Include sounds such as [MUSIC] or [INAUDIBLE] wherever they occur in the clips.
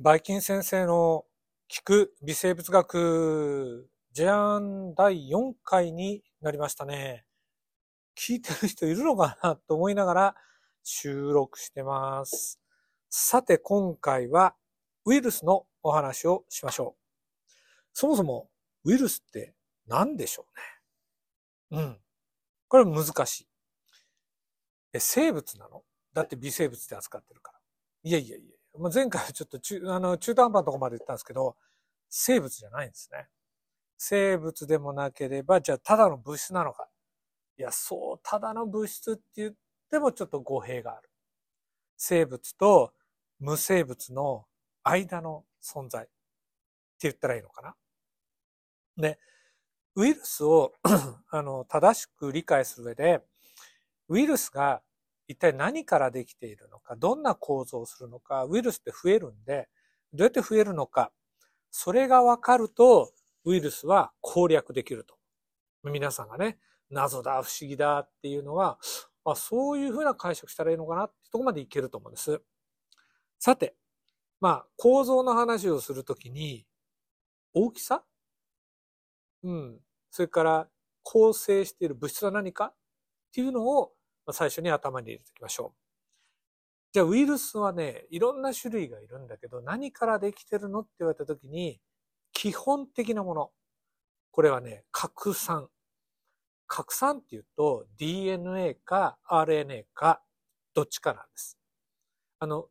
バイキン先生の聞く微生物学、ジャーン第4回になりましたね。聞いてる人いるのかなと思いながら収録してます。さて今回はウイルスのお話をしましょう。そもそもウイルスって何でしょうね？うん。これ難しい。え、生物なの？だって微生物で扱ってるから。いやいやいや。まあ、前回はちょっと中、[LAUGHS] あの、中途半端なとこまで言ったんですけど、生物じゃないんですね。生物でもなければ、じゃあただの物質なのか。いや、そう、ただの物質って言ってもちょっと語弊がある。生物と無生物の間の存在って言ったらいいのかな。で、ウイルスを [CLEARS THROAT] あの正しく理解する上で、ウイルスが一体何からできているのか、どんな構造をするのか、ウイルスって増えるんで、どうやって増えるのか、それがわかると、ウイルスは攻略できると。皆さんがね、謎だ、不思議だっていうのは、あそういうふうな解釈したらいいのかなってとこまでいけると思うんです。さて、まあ、構造の話をするときに、大きさ？うん。それから、構成している物質は何か？っていうのを最初に頭に入れておきましょう。じゃあウイルスはね、いろんな種類がいるんだけど、何からできてるのって言われたときに、基本的なもの。これはね、核酸。核酸っていうと DNA か RNA かどっちかなんです。あの、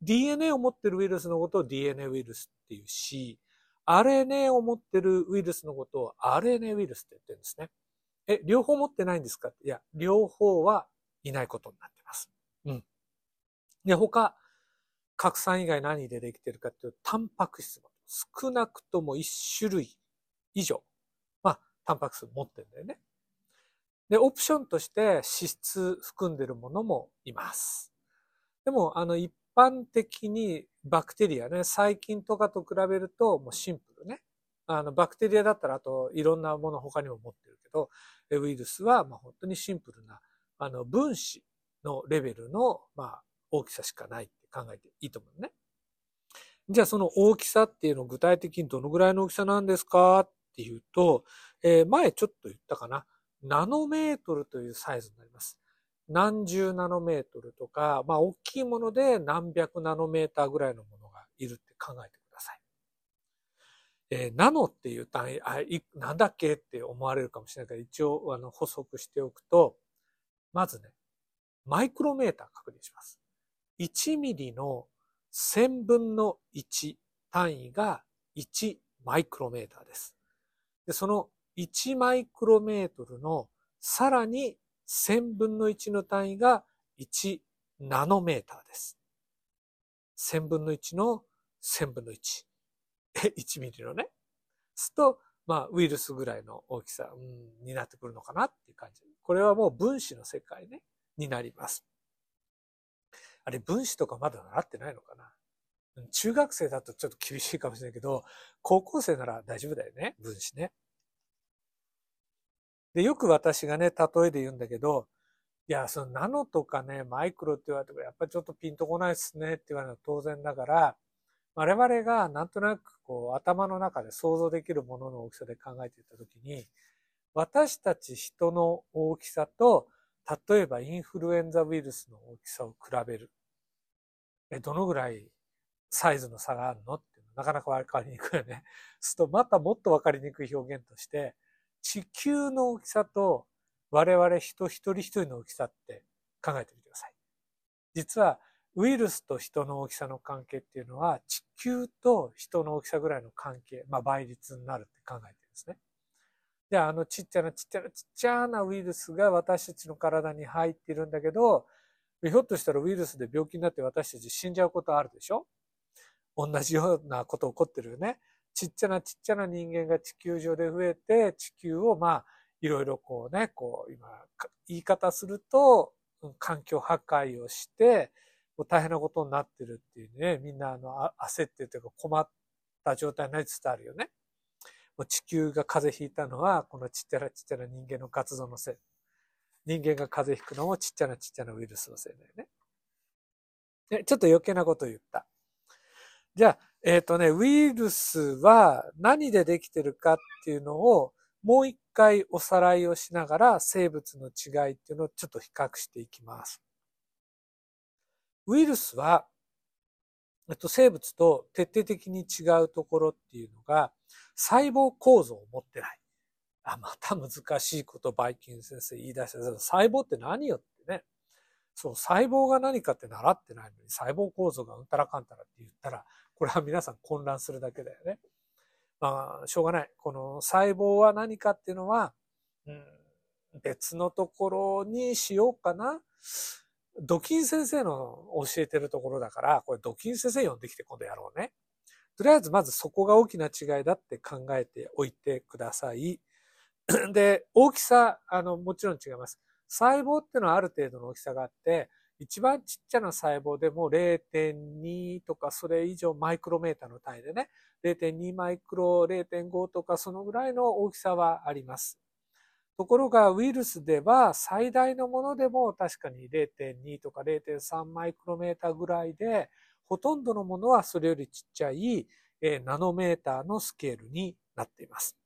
DNA を持ってるウイルスのことを DNA ウイルスっていうし、RNA を持ってるウイルスのことを RNA ウイルスって言ってるんですね。え、両方持ってないんですか？いや、両方はいないことになってます。うん。で、他、核酸以外何でできてるかっていうと、タンパク質も少なくとも1種類以上、まあ、タンパク質持ってるんだよね。で、オプションとして脂質含んでるものもいます。でも、あの、一般的にバクテリアね、細菌とかと比べるともうシンプルね。あの、バクテリアだったらあといろんなもの他にも持ってるけど、ウイルスは、まあ、本当にシンプルな、あの、分子のレベルの、まあ、大きさしかないって考えていいと思うね。じゃあその大きさっていうのを具体的にどのぐらいの大きさなんですかっていうと、えー、前ちょっと言ったかな。ナノメートルというサイズになります。何十ナノメートルとか、まあ大きいもので何百ナノメーターぐらいのものがいるって考えてえー、ナノっていう単位、あ、い、なんだっけって思われるかもしれないけど、一応、あの、補足しておくと、まずね、マイクロメーター確認します。1ミリの1000分の1単位が1マイクロメーターです。で、その1マイクロメートルのさらに1000分の1の単位が1ナノメーターです。1000分の1の1000分の1。[LAUGHS] 1ミリのね。すと、まあ、ウイルスぐらいの大きさ、うん、になってくるのかなっていう感じ。これはもう分子の世界ね、になります。あれ、分子とかまだ習ってないのかな？中学生だとちょっと厳しいかもしれないけど、高校生なら大丈夫だよね、分子ね。で、よく私がね、例えで言うんだけど、いや、そのナノとかね、マイクロって言われても、やっぱりちょっとピンとこないっすねって言われるのは当然ながら、我々がなんとなくこう頭の中で想像できるものの大きさで考えていたときに、私たち人の大きさと、例えばインフルエンザウイルスの大きさを比べる。え、どのぐらいサイズの差があるのってなかなかわかりにくいよね。[LAUGHS] するとまたもっとわかりにくい表現として、地球の大きさと我々人一人一人の大きさって考えてみてください。実はウイルスと人の大きさの関係っていうのは、地球と人の大きさぐらいの関係、まあ倍率になるって考えてるんですね。じゃあ、あのちっちゃなちっちゃなちっちゃなウイルスが私たちの体に入っているんだけど、ひょっとしたらウイルスで病気になって私たち死んじゃうことあるでしょ？同じようなこと起こってるよね。ちっちゃなちっちゃな人間が地球上で増えて、地球をまあ、いろいろこうね、こう今、言い方すると、環境破壊をして、大変なことになってるっていうね、みんなあの焦ってるというか困った状態になりつつあるよね。もう地球が風邪ひいたのは、このちっちゃなちっちゃな人間の活動のせい。人間が風邪ひくのもちっちゃなちっちゃなウイルスのせいだよね。ちょっと余計なことを言った。じゃあ、えっ、ー、とね、ウイルスは何でできてるかっていうのをもう一回おさらいをしながら生物の違いっていうのをちょっと比較していきます。ウイルスは、えっと、生物と徹底的に違うところっていうのが細胞構造を持ってない。あ、また難しいことバイキン先生言い出した。細胞って何よってね。そう、細胞が何かって習ってないのに細胞構造がうんたらかんたらって言ったら、これは皆さん混乱するだけだよね。まあ、しょうがない。この細胞は何かっていうのは、うん、別のところにしようかな。ドキン先生の教えてるところだから、これドキン先生呼んできて今度やろうね。とりあえずまずそこが大きな違いだって考えておいてください。で、大きさ、あの、もちろん違います。細胞っていうのはある程度の大きさがあって、一番ちっちゃな細胞でも0.2とかそれ以上マイクロメーターの単位でね、0.2マイクロ、0.5とかそのぐらいの大きさはあります。ところがウイルスでは最大のものでも確かに0.2とか0.3マイクロメーターぐらいで、ほとんどのものはそれよりちっちゃいナノメーターのスケールになっています。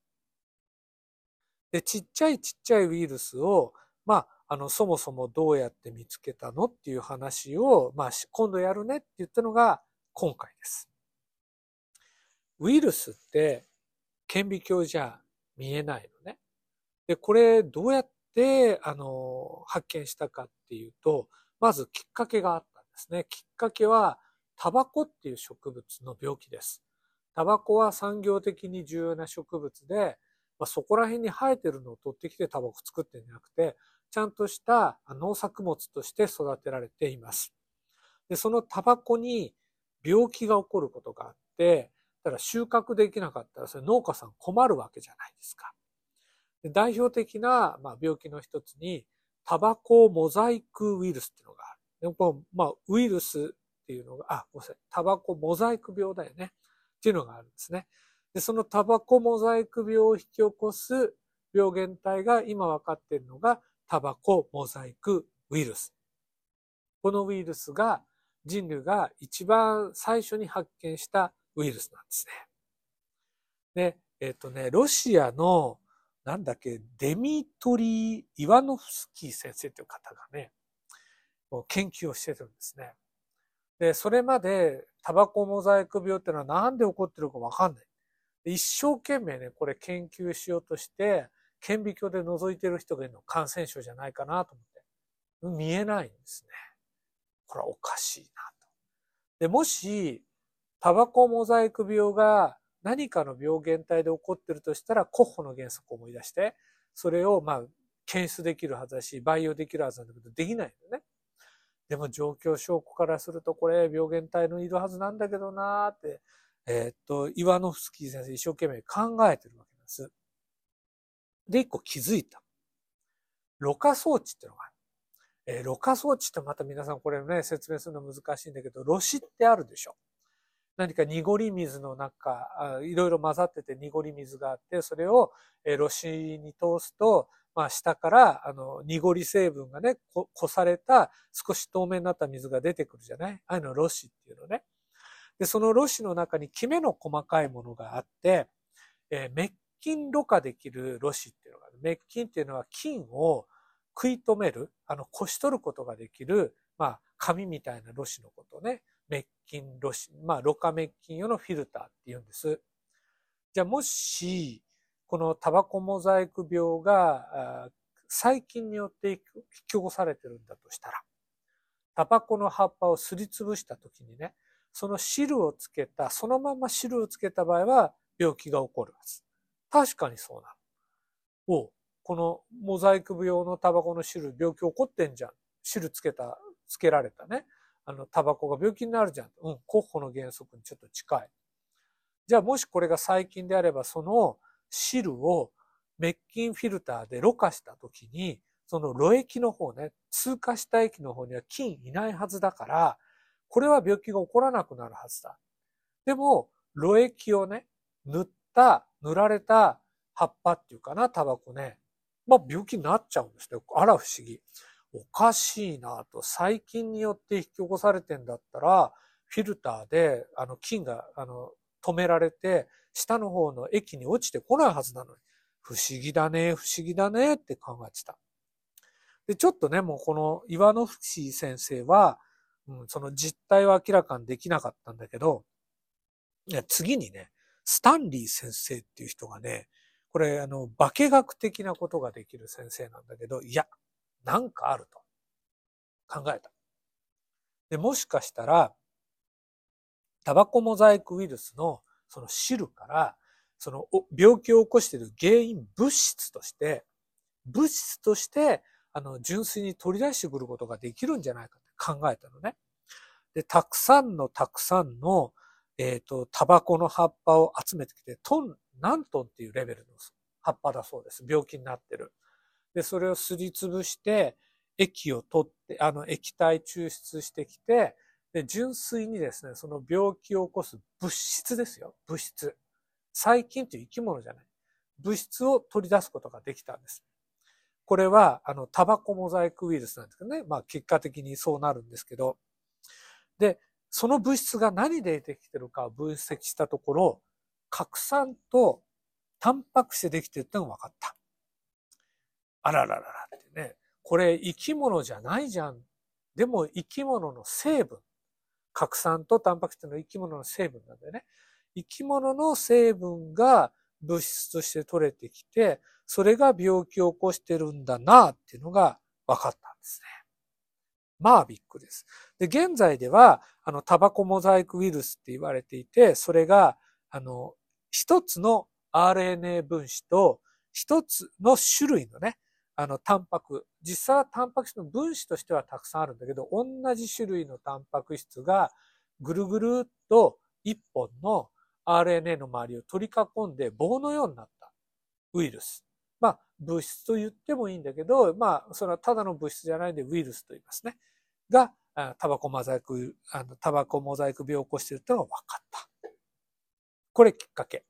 で、ちっちゃいちっちゃいウイルスを、まあ、あの、そもそもどうやって見つけたのっていう話を、まあ、今度やるねって言ったのが今回です。ウイルスって顕微鏡じゃ見えないのね。で、これどうやって、あの、発見したかっていうと、まずきっかけがあったんですね。きっかけは、タバコっていう植物の病気です。タバコは産業的に重要な植物で、まあ、そこら辺に生えてるのを取ってきてタバコ作ってんじゃなくて、ちゃんとした農作物として育てられています。で、そのタバコに病気が起こることがあって、だから収穫できなかったらそれ農家さん困るわけじゃないですか。代表的な、まあ、病気の一つにタバコモザイクウイルスっていうのがある。でこまあ、ウイルスっていうのが、あ、ごめんなさい。タバコモザイク病だよね。っていうのがあるんですね。で、そのタバコモザイク病を引き起こす病原体が今分かっているのがタバコモザイクウイルス。このウイルスが人類が一番最初に発見したウイルスなんですね。で、えっ、ー、とね、ロシアのなんだっけ、デミトリー・イワノフスキー先生という方がね、研究をしてるんですね。で、それまでタバコモザイク病っていうのはなんで起こってるかわかんない。一生懸命ね、これ研究しようとして、顕微鏡で覗いてる人がいるの感染症じゃないかなと思って。見えないんですね。これはおかしいなと。で、もし、タバコモザイク病が何かの病原体で起こってるとしたら、コッホの原則を思い出して、それをまあ、検出できるはずだし、培養できるはずなんだけど、できないのね。でも状況証拠からすると、これ病原体のいるはずなんだけどなーって、えー、っと、イワノフスキー先生一生懸命考えてるわけです。で、一個気づいた。ろ過装置ってのがある。えー、ろ過装置ってまた皆さんこれね、説明するの難しいんだけど、ろ紙ってあるでしょ。何か濁り水の中、いろいろ混ざってて濁り水があって、それをロシに通すと、まあ、下からあの濁り成分がね、こされた少し透明になった水が出てくるじゃない？ああいうのロシっていうのね。で、そのロシの中にキメの細かいものがあって、えー、滅菌ろ過できるロシっていうのがある。滅菌っていうのは菌を食い止める、あの、こし取ることができる、まあ、紙みたいなロシのことね。滅菌ロシ、まあ、ろ過滅菌用のフィルターって言うんです。じゃあもし、このタバコモザイク病が細菌によって引き起こされてるんだとしたら、タバコの葉っぱをすりつぶした時にね、その汁をつけた、そのまま汁をつけた場合は病気が起こるはず。確かにそうなの。おこのモザイク病のタバコの汁、病気起こってんじゃん。汁つけた、つけられたね。あの、タバコが病気になるじゃん。うん、コッホの原則にちょっと近い。じゃあもしこれが細菌であれば、その汁を滅菌フィルターでろ過した時に、その露液の方ね、通過した液の方には菌いないはずだから、これは病気が起こらなくなるはずだ。でも、露液をね、塗った、塗られた葉っぱっていうかな、タバコね。まあ病気になっちゃうんですね。あら不思議。おかしいなと、細菌によって引き起こされてんだったら、フィルターで、あの、菌が、あの、止められて、下の方の液に落ちてこないはずなのに、不思議だね、不思議だねって考えてた。で、ちょっとね、もうこの岩野淵先生は、うん、その実態は明らかにできなかったんだけど、いや次にね、スタンリー先生っていう人がね、これ、あの、化学的なことができる先生なんだけど、いや、なんかあると考えた。で、もしかしたら、タバコモザイクウイルスのその汁から、その病気を起こしている原因物質として、物質として、あの、純粋に取り出してくることができるんじゃないかって考えたのね。で、たくさんのたくさんの、えっ、ー、と、タバコの葉っぱを集めてきて、トン、何トンっていうレベルの葉っぱだそうです。病気になってる。で、それをすりつぶして、液を取って、あの、液体抽出してきて、で、純粋にですね、その病気を起こす物質ですよ。物質。細菌という生き物じゃない。物質を取り出すことができたんです。これは、あの、タバコモザイクウイルスなんですけどね。まあ、結果的にそうなるんですけど。で、その物質が何でできてるかを分析したところ、核酸とタンパク質でできてるってのが分かった。あららららってね。これ生き物じゃないじゃん。でも生き物の成分。核酸とタンパク質の生き物の成分なんだよね。生き物の成分が物質として取れてきて、それが病気を起こしてるんだなっていうのが分かったんですね。まあびっくりです。で、現在では、あの、タバコモザイクウイルスって言われていて、それが、あの、一つの RNA 分子と一つの種類のね、あの、タンパク。実際はタンパク質の分子としてはたくさんあるんだけど、同じ種類のタンパク質がぐるぐるっと一本の RNA の周りを取り囲んで棒のようになったウイルス。まあ、物質と言ってもいいんだけど、まあ、それはただの物質じゃないんでウイルスと言いますね。が、タバコモザイク、あの、タバコモザイク病を起こしているというのが分かった。これきっかけ。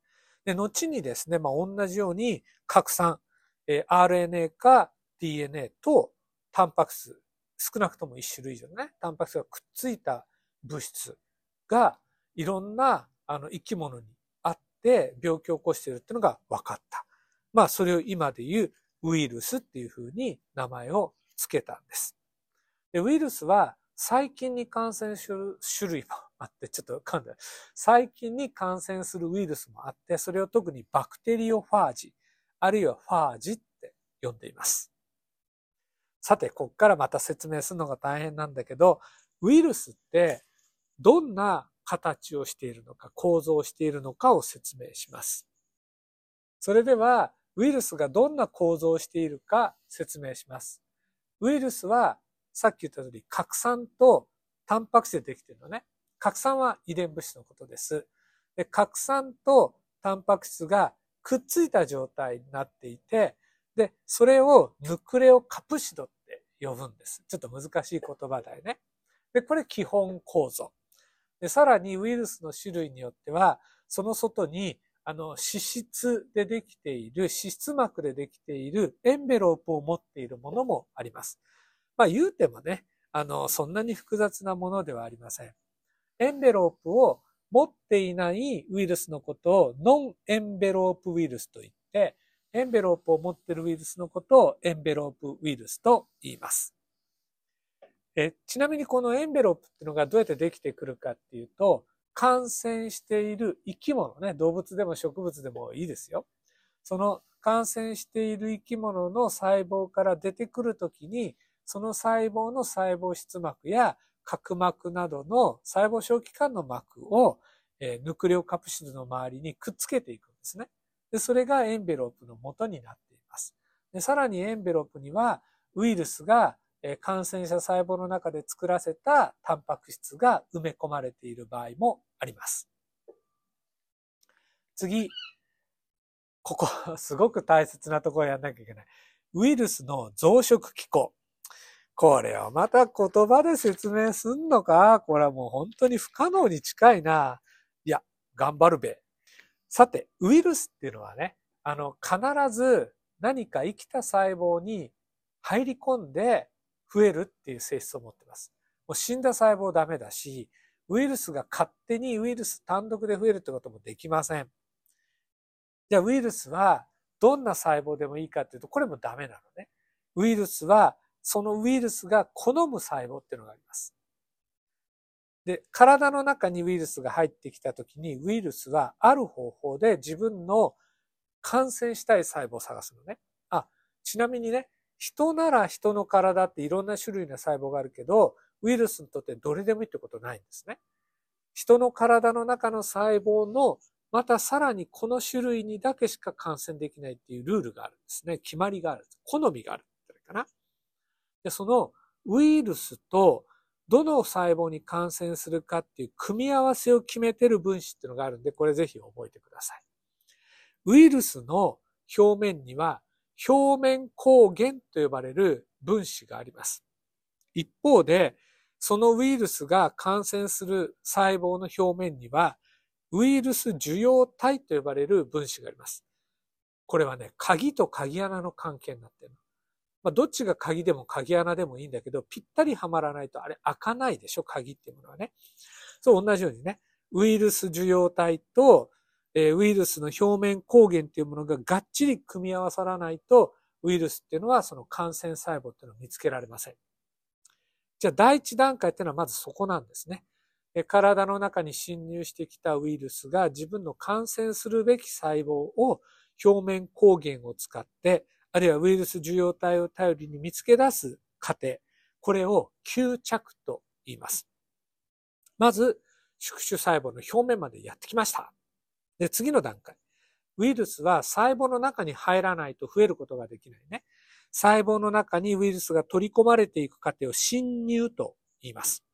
で、後にですね、まあ、同じように拡散、えー、RNA か DNA とタンパク質、少なくとも1種類以上のね、タンパク質がくっついた物質がいろんなあの生き物にあって病気を起こしているっていうのが分かった。まあそれを今で言うウイルスっていうふうに名前を付けたんです。でウイルスは細菌に感染する種類もあって、ちょっと噛んだ。細菌に感染するウイルスもあって、それを特にバクテリオファージ、あるいはファージって呼んでいます。さて、こっからまた説明するのが大変なんだけど、ウイルスってどんな形をしているのか、構造をしているのかを説明します。それでは、ウイルスがどんな構造をしているか説明します。ウイルスは、さっき言った通り、核酸とタンパク質でできているのね。核酸は遺伝物質のことです。で核酸とタンパク質がくっついた状態になっていて、で、それをヌクレオカプシドって呼ぶんです。ちょっと難しい言葉だよね。で、これ基本構造。で、さらにウイルスの種類によっては、その外に、あの、脂質でできている、脂質膜でできているエンベロープを持っているものもあります。まあ言うてもね、あの、そんなに複雑なものではありません。エンベロープを持っていないウイルスのことをノンエンベロープウイルスと言って、エンベロープを持っているウイルスのことをエンベロープウイルスと言います。えちなみにこのエンベロープっていうのがどうやってできてくるかっていうと、感染している生き物ね、動物でも植物でもいいですよ。その感染している生き物の細胞から出てくるときに、その細胞の細胞質膜や角膜などの細胞小器官の膜を、えヌクレオカプシドの周りにくっつけていくんですね。で、それがエンベロープの元になっています。で、さらにエンベロープにはウイルスがえ感染者細胞の中で作らせたタンパク質が埋め込まれている場合もあります。次。ここ、すごく大切なところをやんなきゃいけない。ウイルスの増殖機構。これをまた言葉で説明すんのか？これはもう本当に不可能に近いな。いや、頑張るべ。さて、ウイルスっていうのはね、あの、必ず何か生きた細胞に入り込んで増えるっていう性質を持ってます。もう死んだ細胞ダメだし、ウイルスが勝手にウイルス単独で増えるってこともできません。じゃあウイルスはどんな細胞でもいいかっていうと、これもダメなのね。ウイルスは、そのウイルスが好む細胞っていうのがあります。で、体の中にウイルスが入ってきたときに、ウイルスはある方法で自分の感染したい細胞を探すのね。あ、ちなみにね、人なら人の体っていろんな種類の細胞があるけど、ウイルスにとってどれでもいいってことないんですね。人の体の中の細胞のまたさらにこの種類にだけしか感染できないっていうルールがあるんですね。決まりがある。好みがあるってかな。で、そのウイルスとどの細胞に感染するかっていう組み合わせを決めてる分子っていうのがあるんで、これぜひ覚えてください。ウイルスの表面には表面抗原と呼ばれる分子があります。一方で、そのウイルスが感染する細胞の表面にはウイルス受容体と呼ばれる分子があります。これはね、鍵と鍵穴の関係になってる。まあ、どっちが鍵でも鍵穴でもいいんだけど、ぴったりはまらないとあれ開かないでしょ鍵っていうものはね。そう、同じようにね、ウイルス受容体と、えー、ウイルスの表面抗原っていうものががっちり組み合わさらないと、ウイルスっていうのはその感染細胞っていうのを見つけられません。じゃあ第一段階っていうのはまずそこなんですね。体の中に侵入してきたウイルスが自分の感染するべき細胞を表面抗原を使って、あるいはウイルス受容体を頼りに見つけ出す過程、これを吸着と言います。まず、宿主細胞の表面までやってきました。で、次の段階。ウイルスは細胞の中に入らないと増えることができないね。細胞の中にウイルスが取り込まれていく過程を侵入と言います。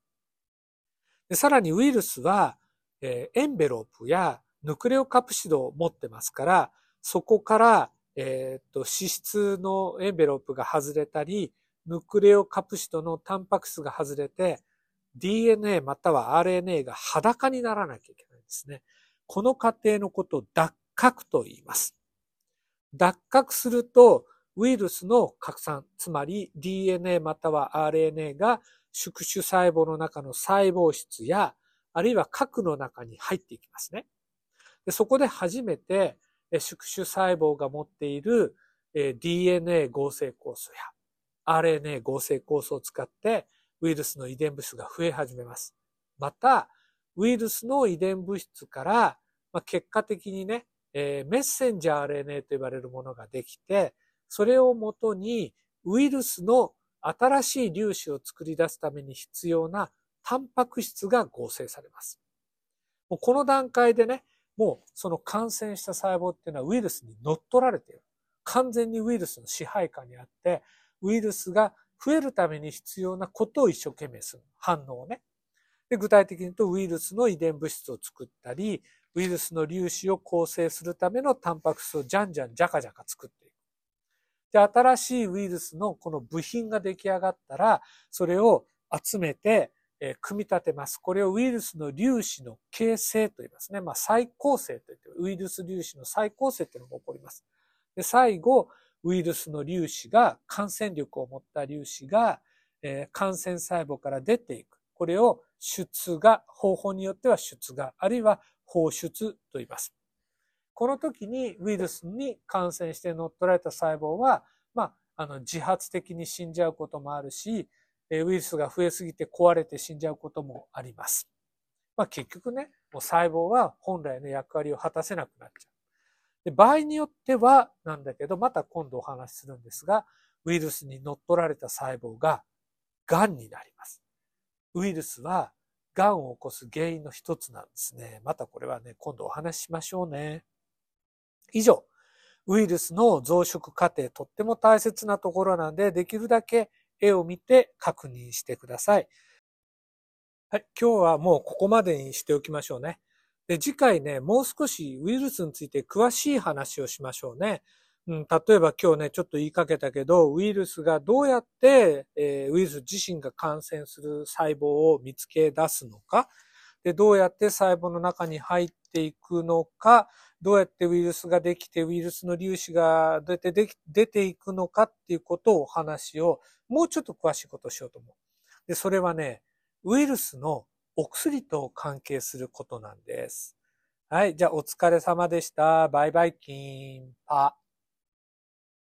でさらにウイルスは、えー、エンベロープやヌクレオカプシドを持ってますから、そこから、えー、っと脂質のエンベロープが外れたり、ヌクレオカプシドのタンパク質が外れて、DNA または RNA が裸にならなきゃいけないんですね。この過程のことを脱核と言います。脱核すると、ウイルスの拡散、つまり DNA または RNA が宿主細胞の中の細胞質や、あるいは核の中に入っていきますね。でそこで初めて宿主細胞が持っている DNA 合成酵素や RNA 合成酵素を使ってウイルスの遺伝物質が増え始めます。また、ウイルスの遺伝物質から、まあ、結果的にね、えー、メッセンジャー RNA と呼ばれるものができて、それをもとにウイルスの新しい粒子を作り出すために必要なタンパク質が合成されます。もうこの段階でね、もうその感染した細胞っていうのはウイルスに乗っ取られている。完全にウイルスの支配下にあって、ウイルスが増えるために必要なことを一生懸命する。反応をね。で具体的に言うとウイルスの遺伝物質を作ったり、ウイルスの粒子を構成するためのタンパク質をじゃんじゃんじゃかじゃか作っていくで、新しいウイルスのこの部品が出来上がったら、それを集めて、え、組み立てます。これをウイルスの粒子の形成と言いますね。まあ、再構成と言って、ウイルス粒子の再構成というのが起こります。で、最後、ウイルスの粒子が、感染力を持った粒子が、え、感染細胞から出ていく。これを出が、方法によっては出が、あるいは放出と言います。この時にウイルスに感染して乗っ取られた細胞は、まあ、あの、自発的に死んじゃうこともあるし、ウイルスが増えすぎて壊れて死んじゃうこともあります。まあ、結局ね、もう細胞は本来の役割を果たせなくなっちゃう。で場合によってはなんだけど、また今度お話しするんですが、ウイルスに乗っ取られた細胞が癌になります。ウイルスは癌を起こす原因の一つなんですね。またこれはね、今度お話ししましょうね。以上、ウイルスの増殖過程、とっても大切なところなんで、できるだけ絵を見て確認してください。はい、今日はもうここまでにしておきましょうね。で、次回ね、もう少しウイルスについて詳しい話をしましょうね。うん、例えば今日ね、ちょっと言いかけたけど、ウイルスがどうやって、えー、ウイルス自身が感染する細胞を見つけ出すのか、で、どうやって細胞の中に入っていくのか、どうやってウイルスができて、ウイルスの粒子がどうやってで出ていくのかっていうことをお話を、もうちょっと詳しいことをしようと思う。で、それはね、ウイルスのお薬と関係することなんです。はい。じゃあ、お疲れ様でした。バイバイキンパ。